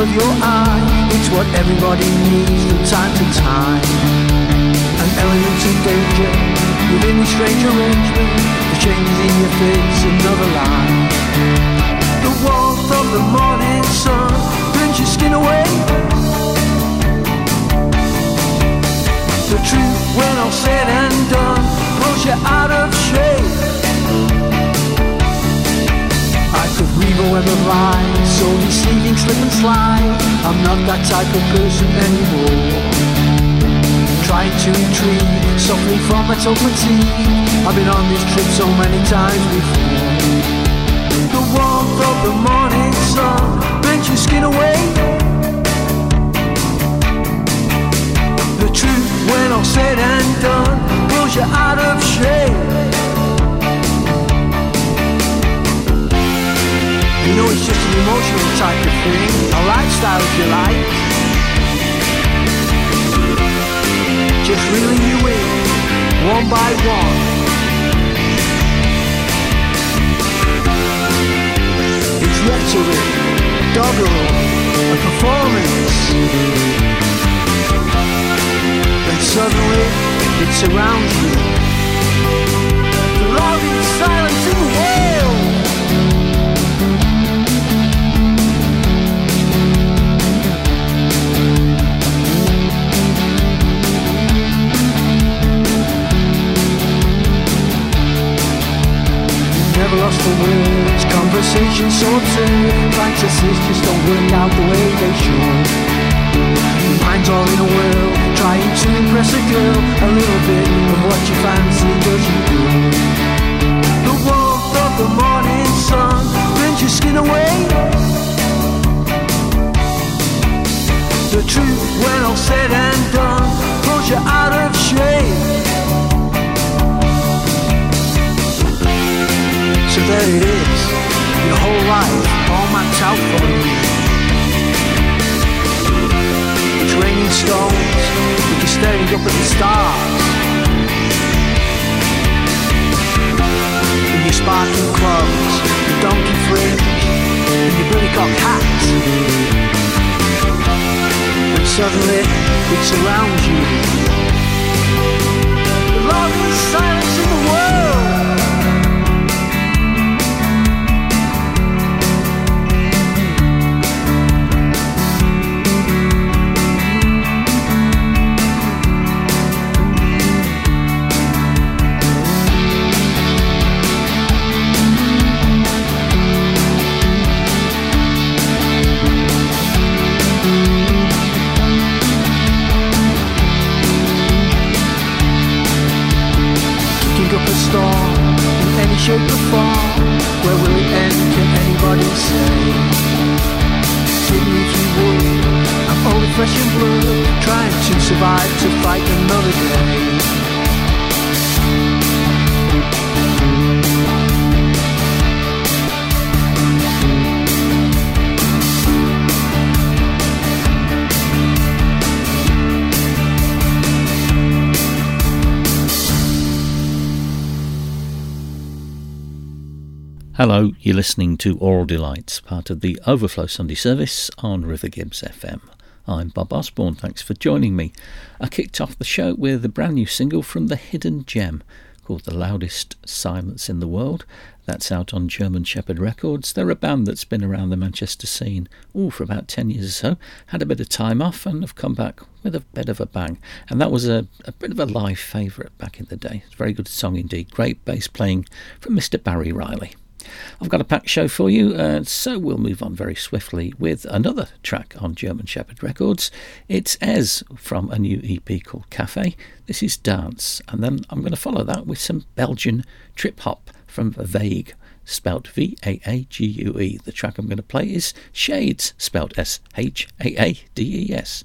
of your eye. It's what everybody needs from time to time. An element of danger within this strange arrangement. The changes in your face, another line. The warmth of the morning sun burns your skin away. The truth, when all said and done, pulls you out of shape a lies, so deceiving, slip and slide. I'm not that type of person anymore. Trying to retreat softly from its open sea. I've been on this trip so many times before. The warmth of the morning sun bends your skin away. The truth, when all said and done, pulls you out of shape. You know it's just an emotional type of thing, a lifestyle if you like. Just reeling you in, one by one. It's rhetoric, doggerel, a performance. Then suddenly it surrounds you. Never lost for words Conversation so absurd. Fantasies just don't work out the way they should. Minds all in a whirl Trying to impress a girl. A little bit of what you fancy does you good. The warmth of the morning sun Burns your skin away. The truth when all said and done Pulls you out of shape So there it is, your whole life all mapped out for you. It's raining stones, but you're staring up at the stars. In your sparkling clothes, your donkey fringe, and your billycock hat. And suddenly, it surrounds you. Hello, you're listening to Oral Delights, part of the Overflow Sunday service on River Gibbs FM. I'm Bob Osborne, thanks for joining me. I kicked off the show with a brand new single from The Hidden Gem called The Loudest Silence in the World. That's out on German Shepherd Records. They're a band that's been around the Manchester scene oh, for about 10 years or so, had a bit of time off and have come back with a bit of a bang. And that was a, a bit of a live favourite back in the day. It's a very good song indeed. Great bass playing from Mr. Barry Riley. I've got a packed show for you, uh, so we'll move on very swiftly with another track on German Shepherd Records. It's Ez from a new EP called Cafe. This is Dance, and then I'm going to follow that with some Belgian trip hop from Vague, spelt V A A G U E. The track I'm going to play is Shades, spelt S H A A D E S.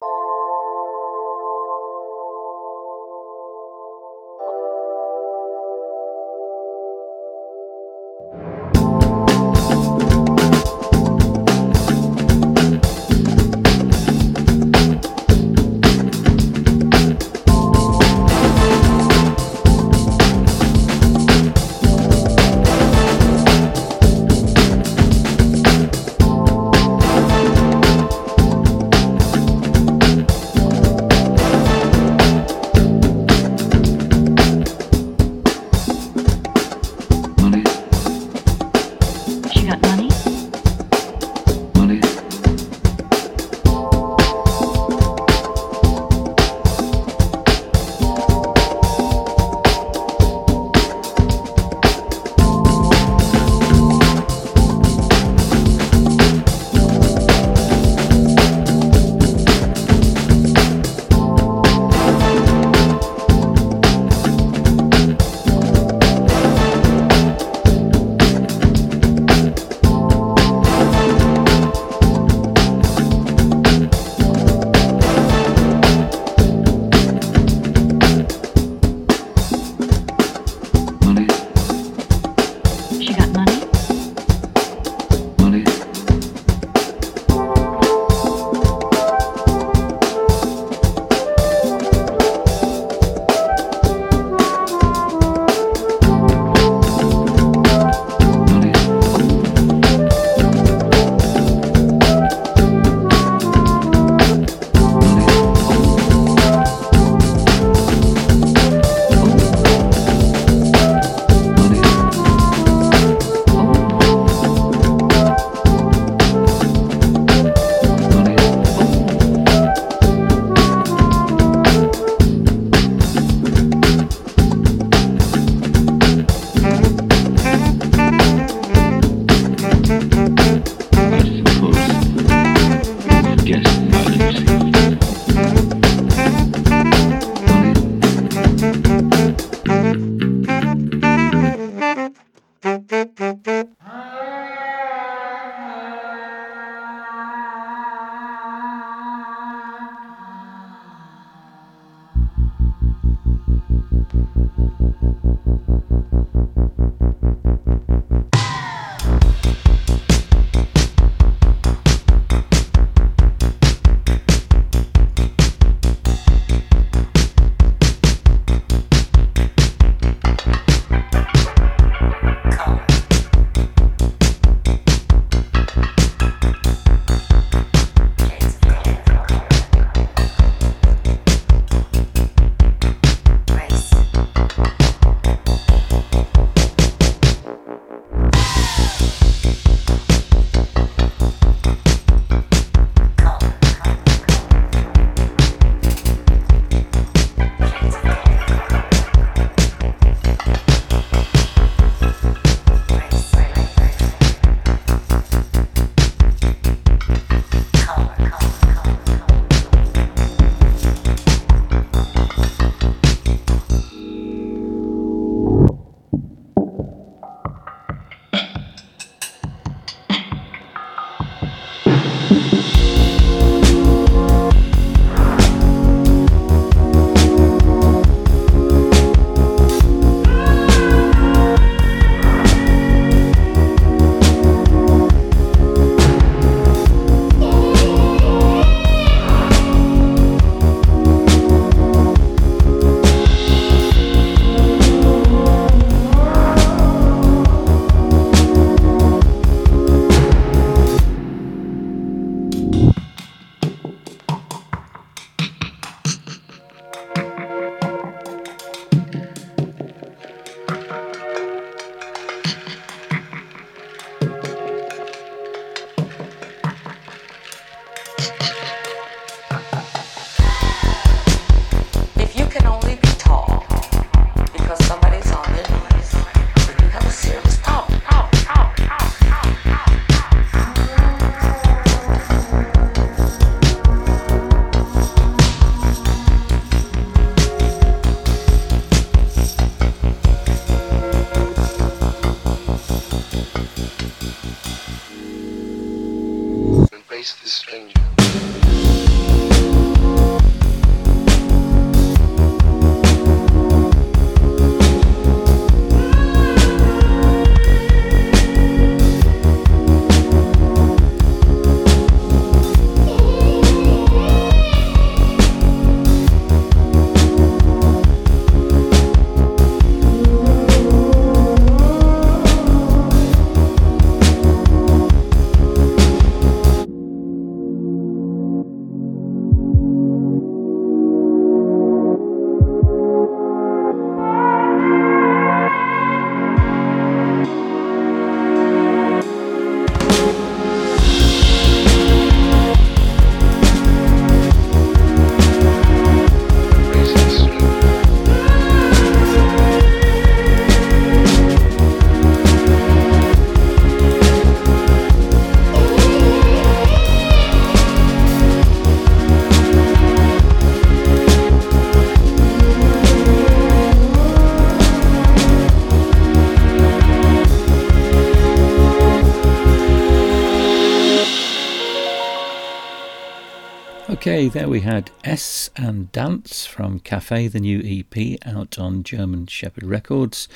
we had S and Dance from Cafe, the new EP out on German Shepherd Records,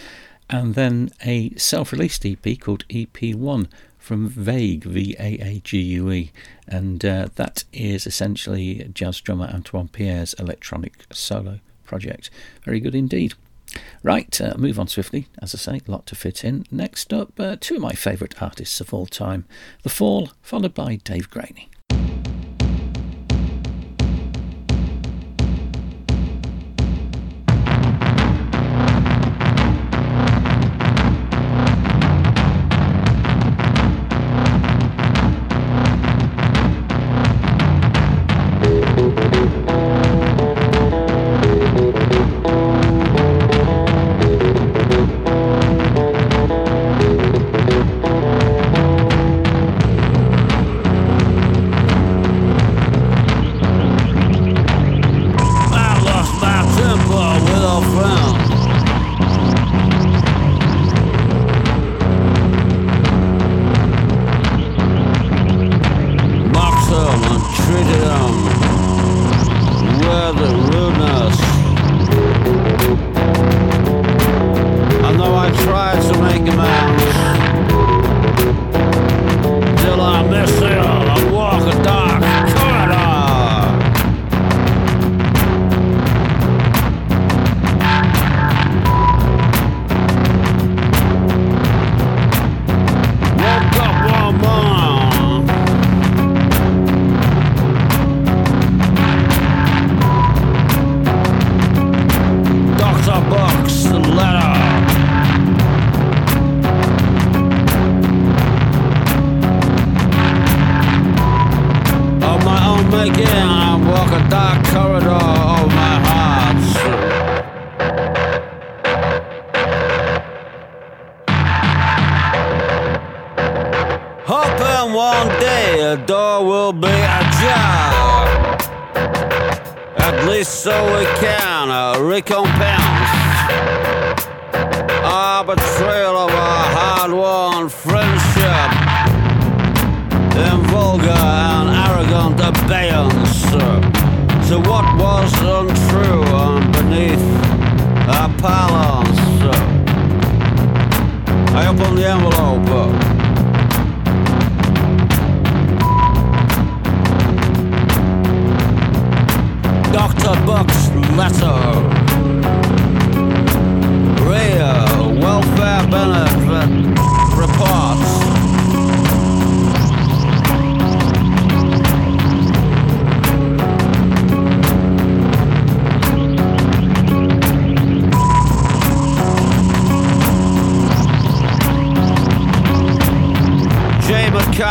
and then a self released EP called EP1 from Vague, V A A G U E, and uh, that is essentially jazz drummer Antoine Pierre's electronic solo project. Very good indeed. Right, uh, move on swiftly. As I say, a lot to fit in. Next up, uh, two of my favourite artists of all time The Fall, followed by Dave Graney.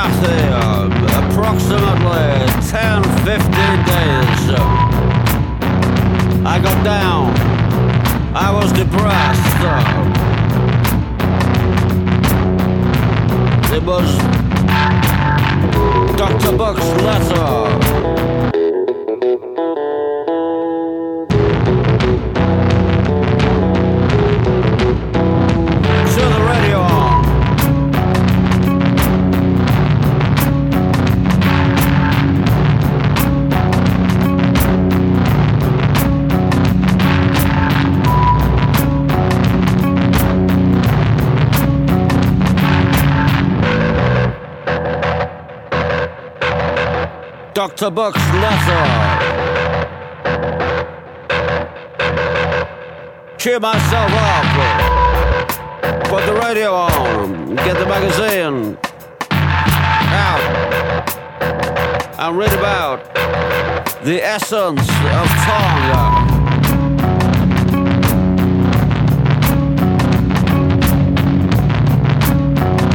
hace. Dr. Buck's letter. Cheer myself up. Put the radio on. Get the magazine out. And read about the essence of Tonga.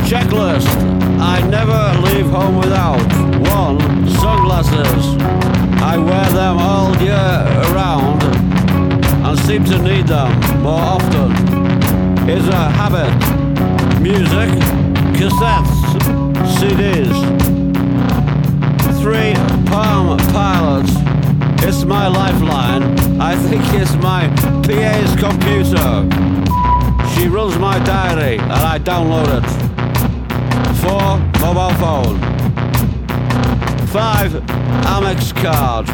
Checklist. I never leave home without one, sunglasses. I wear them all year around and seem to need them more often. Is a habit. Music, cassettes, CDs. Three Palm Pilots. It's my lifeline. I think it's my PA's computer. She runs my diary and I download it. Four, mobile phone. Five, Amex card.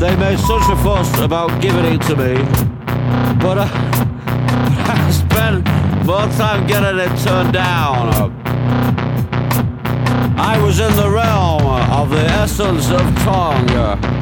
They made such a fuss about giving it to me, but I, I spent more time getting it turned down. I was in the realm of the essence of Tonga.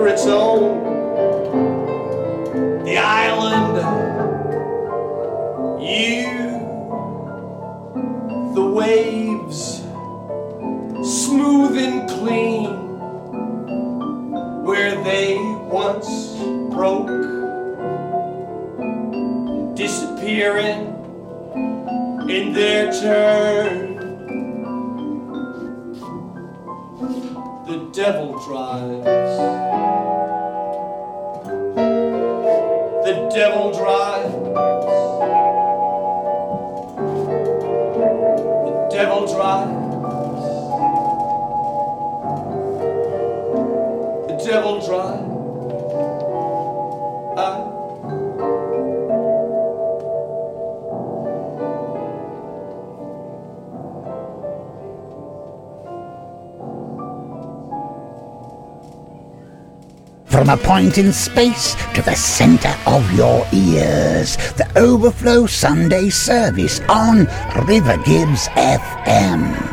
for its own. The island, you, the waves, smooth and clean, where they once broke, disappearing in their turn. The devil drives. Point in space to the center of your ears. The Overflow Sunday service on River Gibbs FM.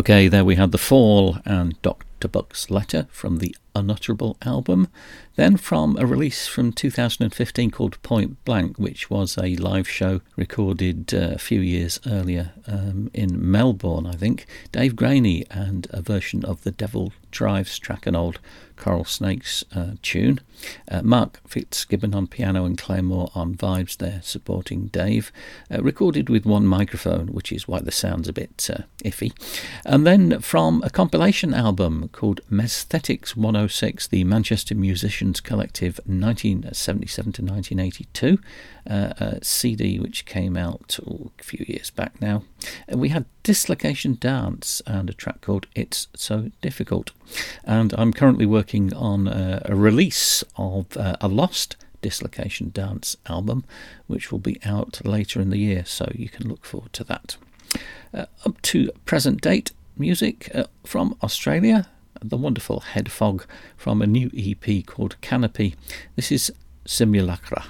Okay, there we had The Fall and Dr. Buck's Letter from the Unutterable album. Then from a release from 2015 called Point Blank, which was a live show recorded uh, a few years earlier um, in Melbourne, I think. Dave Graney and a version of The Devil Drives track, old Coral Snakes uh, tune. Uh, Mark Fitzgibbon on piano and Clare Moore on vibes there, supporting Dave. Uh, recorded with one microphone, which is why the sound's a bit uh, iffy. And then from a compilation album called Messthetics 106, the Manchester Musicians Collective 1977 to 1982, uh, a CD which came out oh, a few years back now. And we had Dislocation Dance and a track called It's So Difficult. And I'm currently working on uh, a release of uh, a lost Dislocation Dance album, which will be out later in the year, so you can look forward to that. Uh, up to present date, music uh, from Australia, the wonderful Head Fog from a new EP called Canopy. This is Simulacra.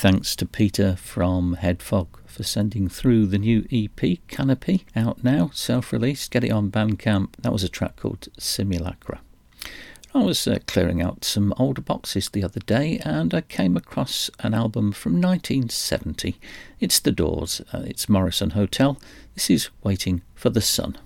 Thanks to Peter from Headfog for sending through the new EP, Canopy, out now, self released. Get it on Bandcamp. That was a track called Simulacra. I was uh, clearing out some older boxes the other day and I came across an album from 1970. It's The Doors, uh, it's Morrison Hotel. This is Waiting for the Sun.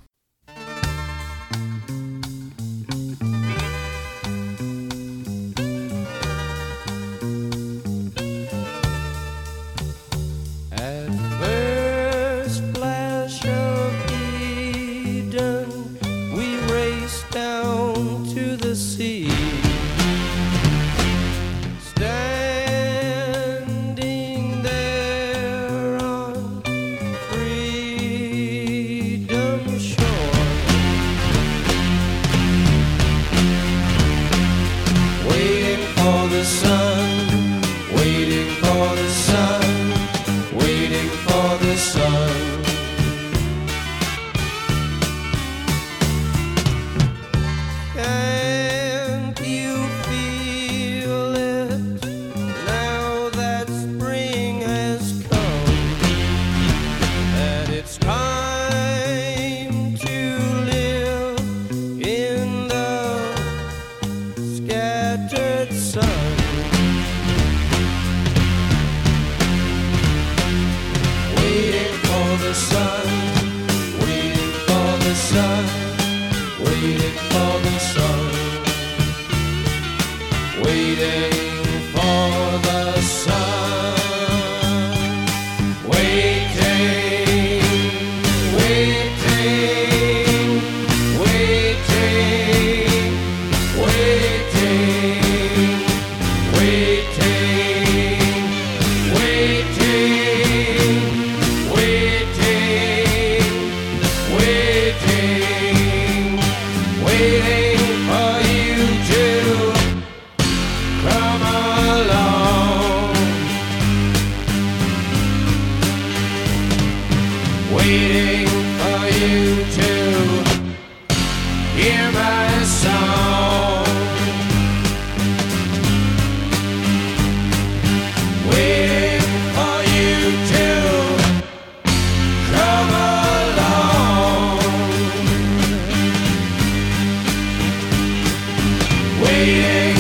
Waiting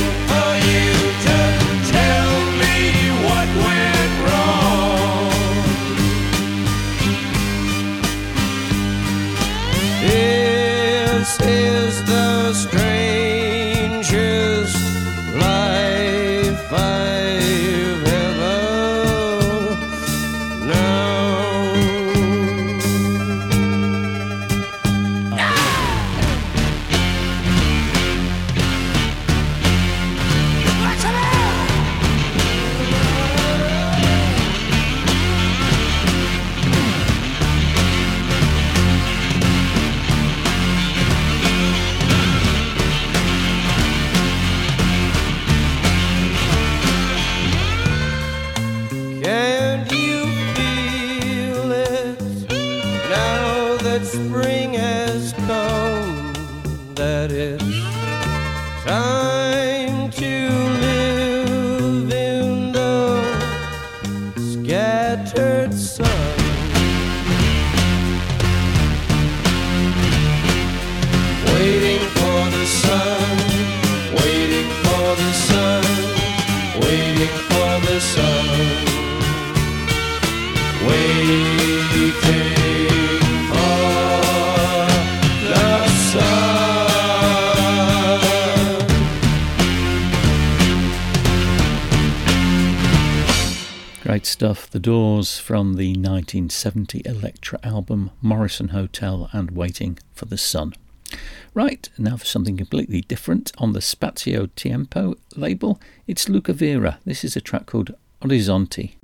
from the 1970 Elektra album Morrison Hotel and Waiting for the Sun. Right, now for something completely different on the Spazio Tempo label. It's Luca Vera. This is a track called Orizzonti.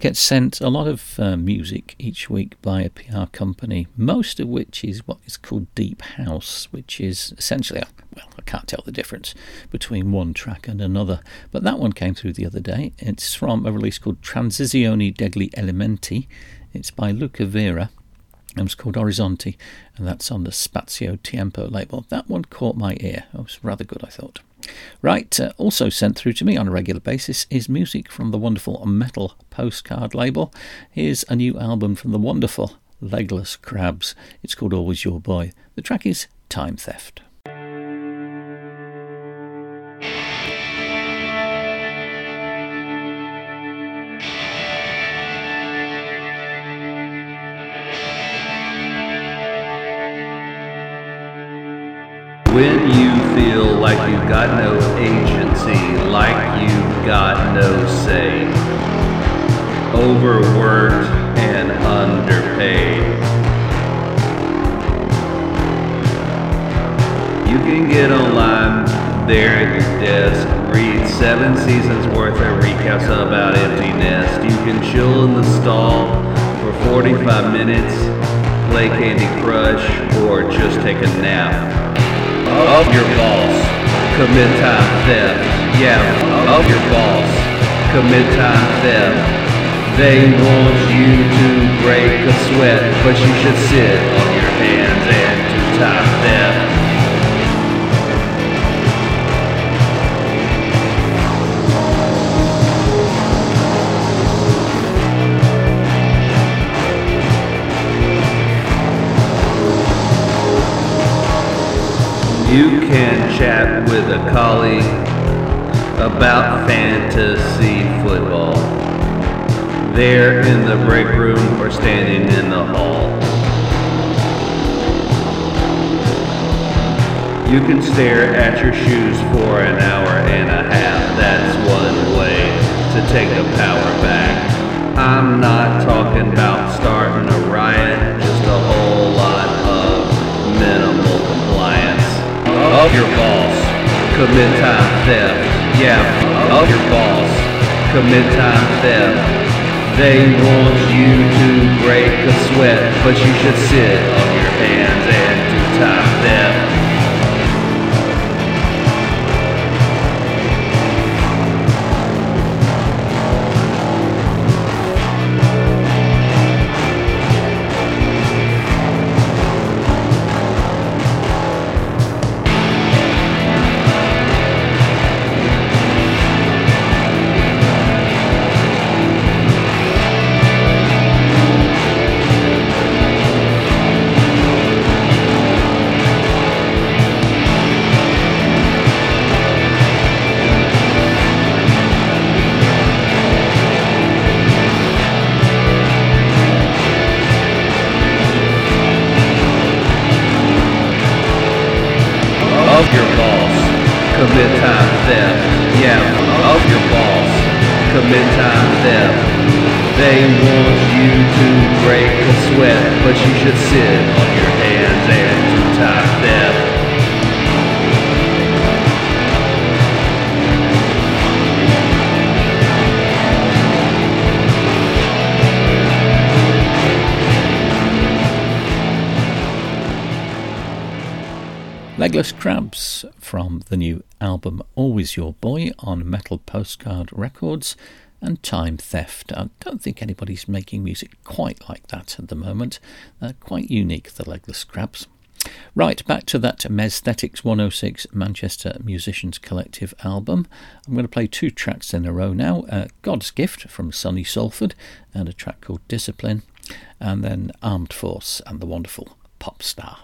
Get sent a lot of uh, music each week by a PR company, most of which is what is called Deep House, which is essentially, well, I can't tell the difference between one track and another. But that one came through the other day. It's from a release called Transizioni degli Elementi. It's by Luca Vera. And it's called Horizonti, and that's on the Spazio Tempo label. That one caught my ear. It was rather good, I thought. Right, uh, also sent through to me on a regular basis is music from the wonderful Metal Postcard label. Here's a new album from the wonderful Legless Crabs. It's called Always Your Boy. The track is Time Theft. Got no agency, like you've got no say, overworked and underpaid. You can get online there at your desk, read seven seasons worth of recaps about Empty Nest. You can chill in the stall for 45 minutes, play Candy Crush, or just take a nap of your boss, commit time theft. Yeah, of your boss, commit time theft. They want you to break a sweat, but you should sit on your hands and do time theft. You about fantasy football. There in the break room or standing in the hall. You can stare at your shoes for an hour and a half. That's one way to take the power back. I'm not talking about starting a riot, just a whole lot of minimal compliance of your boss, commit time theft. Yeah, of your boss, commit time theft. They want you to break a sweat, but you should sit on your hands and do time theft. You to break a sweat, but you should sit on your hands and do time theft. Legless Crabs from the new album Always Your Boy on Metal Postcard Records and Time Theft. I don't think anybody's making music quite like that at the moment. They're quite unique, the Legless Crabs. Right, back to that Messthetics 106 Manchester Musicians Collective album. I'm going to play two tracks in a row now uh, God's Gift from Sonny Salford and a track called Discipline, and then Armed Force and the wonderful Pop Star.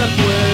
the way.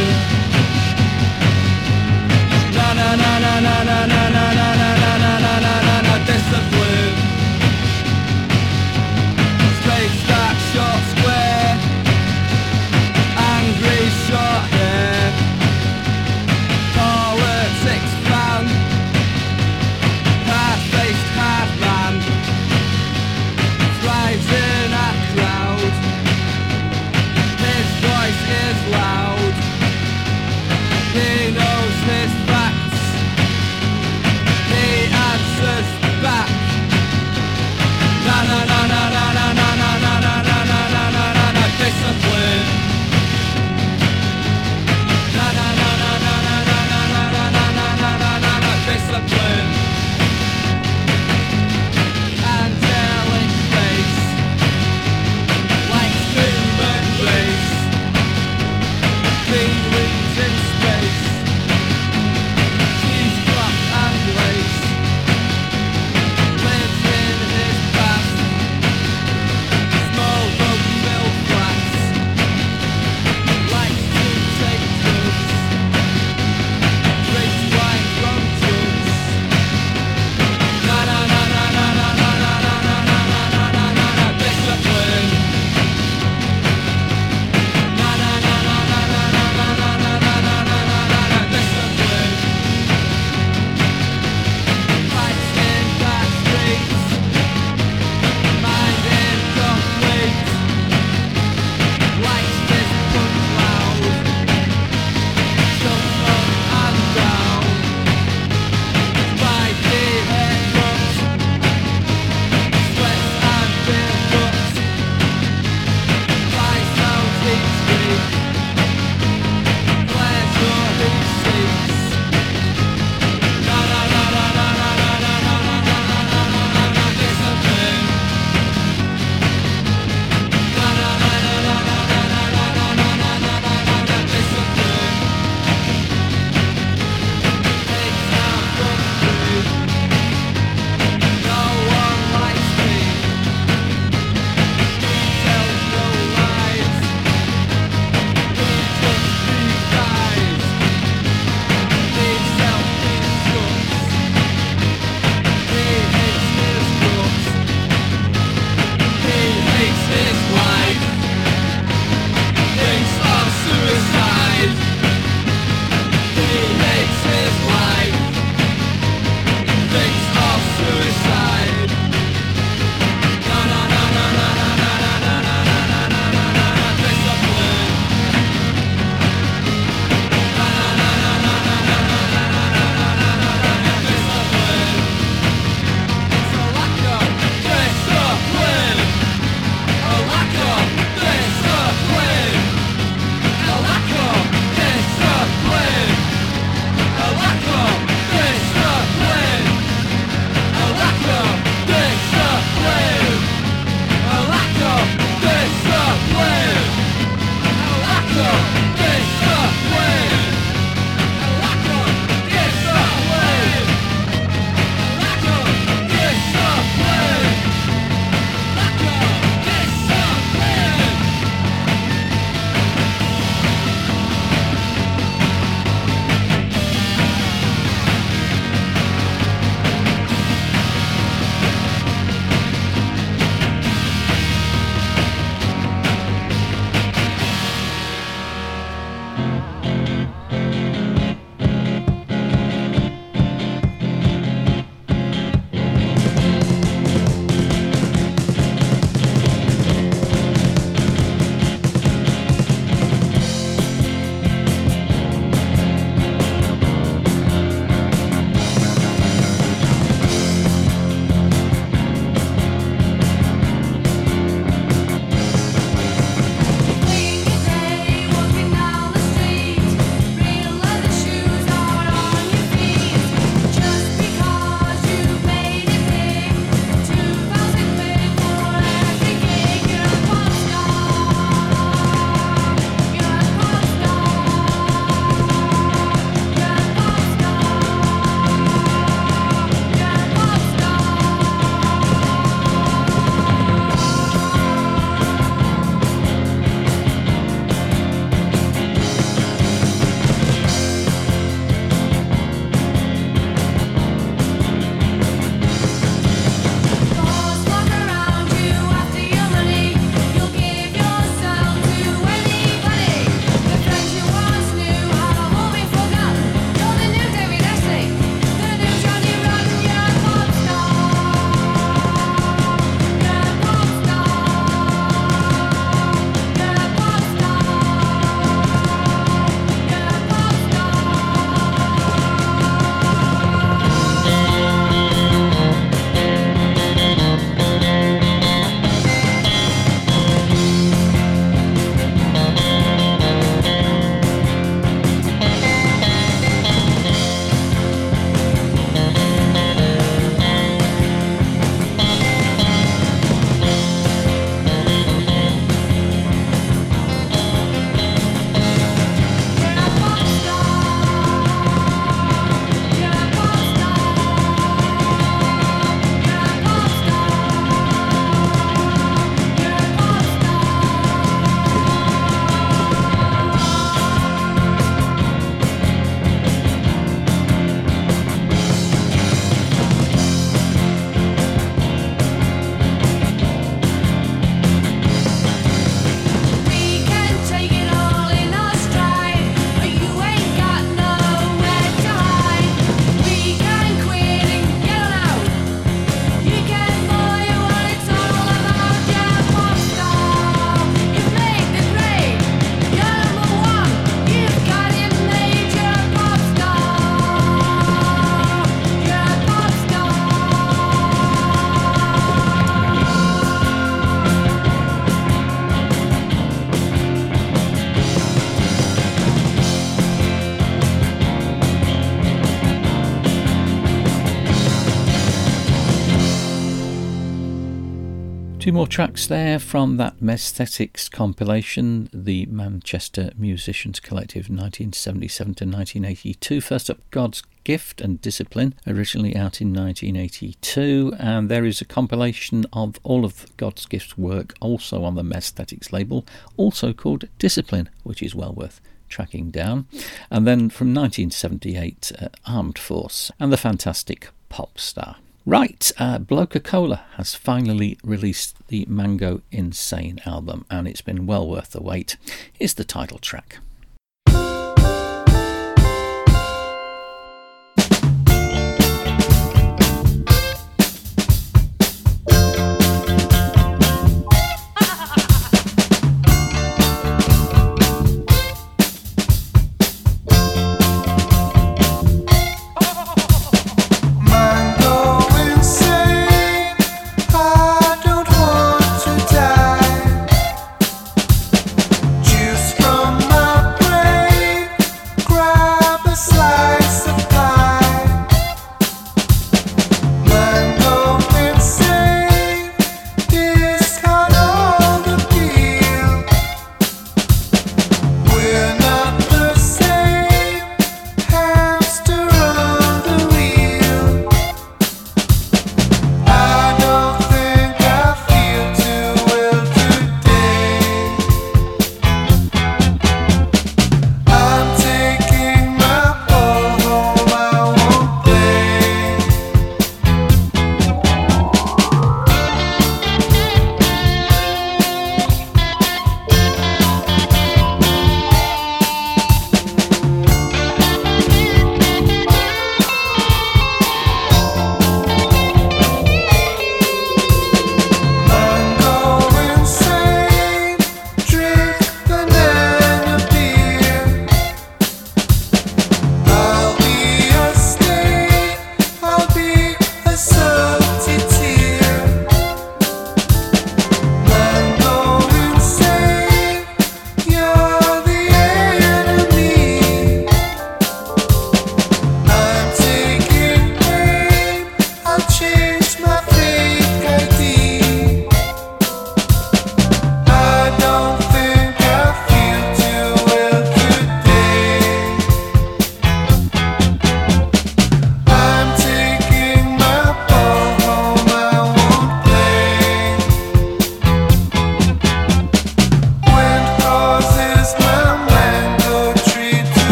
More tracks there from that Messthetics compilation, the Manchester Musicians Collective 1977 to 1982. First up, God's Gift and Discipline, originally out in 1982, and there is a compilation of all of God's Gift's work also on the Messthetics label, also called Discipline, which is well worth tracking down. And then from 1978, uh, Armed Force and the Fantastic Pop Star. Right, uh, Bloca Cola has finally released the Mango Insane album, and it's been well worth the wait. Here's the title track.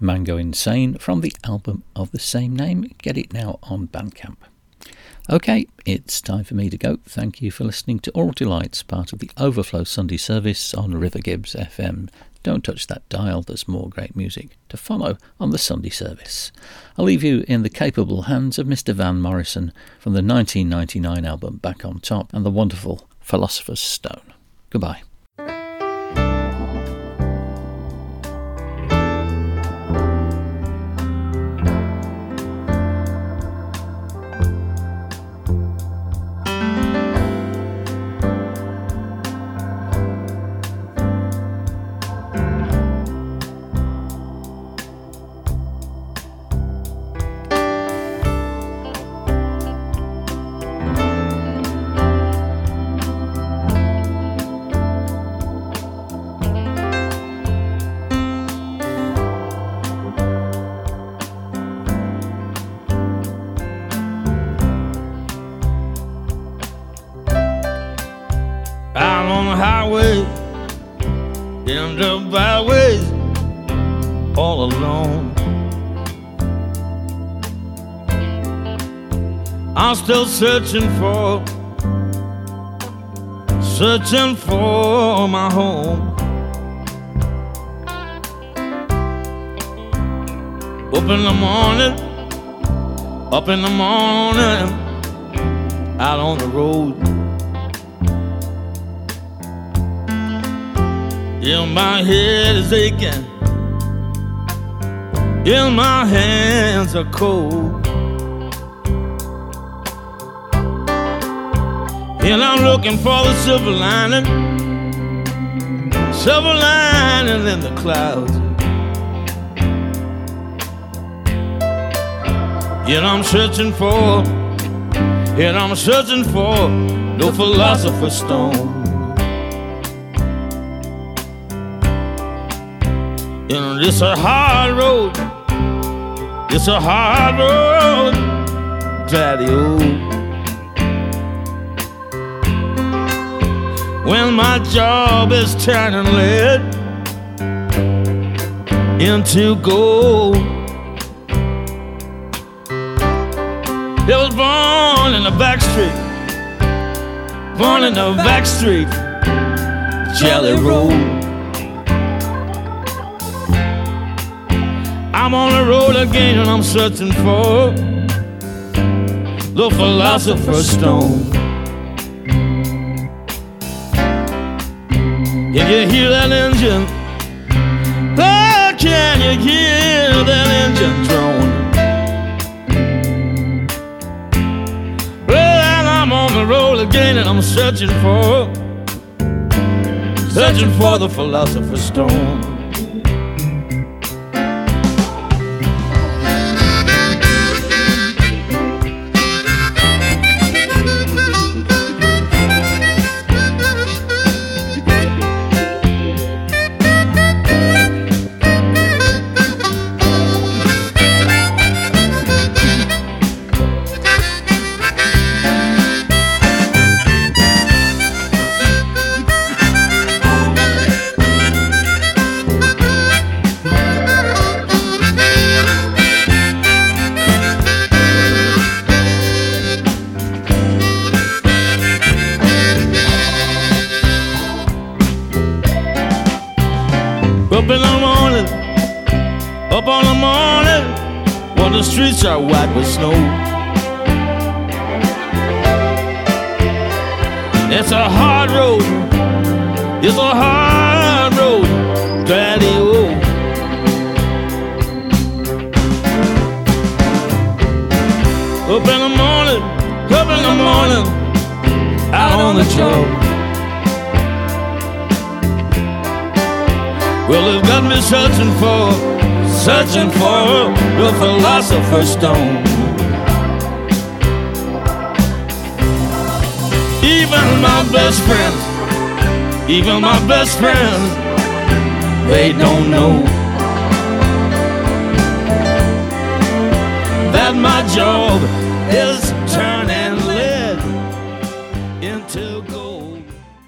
Mango Insane from the album of the same name. Get it now on Bandcamp. Okay, it's time for me to go. Thank you for listening to Aural Delights, part of the Overflow Sunday service on River Gibbs FM. Don't touch that dial, there's more great music to follow on the Sunday service. I'll leave you in the capable hands of Mr. Van Morrison from the 1999 album Back on Top and the wonderful Philosopher's Stone. Goodbye. Out on the highway, in the byways, all alone. I'm still searching for, searching for my home. Up in the morning, up in the morning, out on the road. Yeah, my head is aching. Yeah, my hands are cold. And I'm looking for the silver lining, silver lining in the clouds. And I'm searching for, and I'm searching for no philosopher's stone. And it's a hard road, it's a hard road, daddy. Oh. when my job is turning lead into gold. It was born in the back street, born in the back street, Jelly Roll. I'm on the road again and I'm searching for the philosopher's stone. Can you hear that engine? Oh, can you hear that engine drone? Well, I'm on the road again and I'm searching for, searching for the philosopher's stone. Philosopher's stone. Even my best friends, even my best friends, they don't know that my job is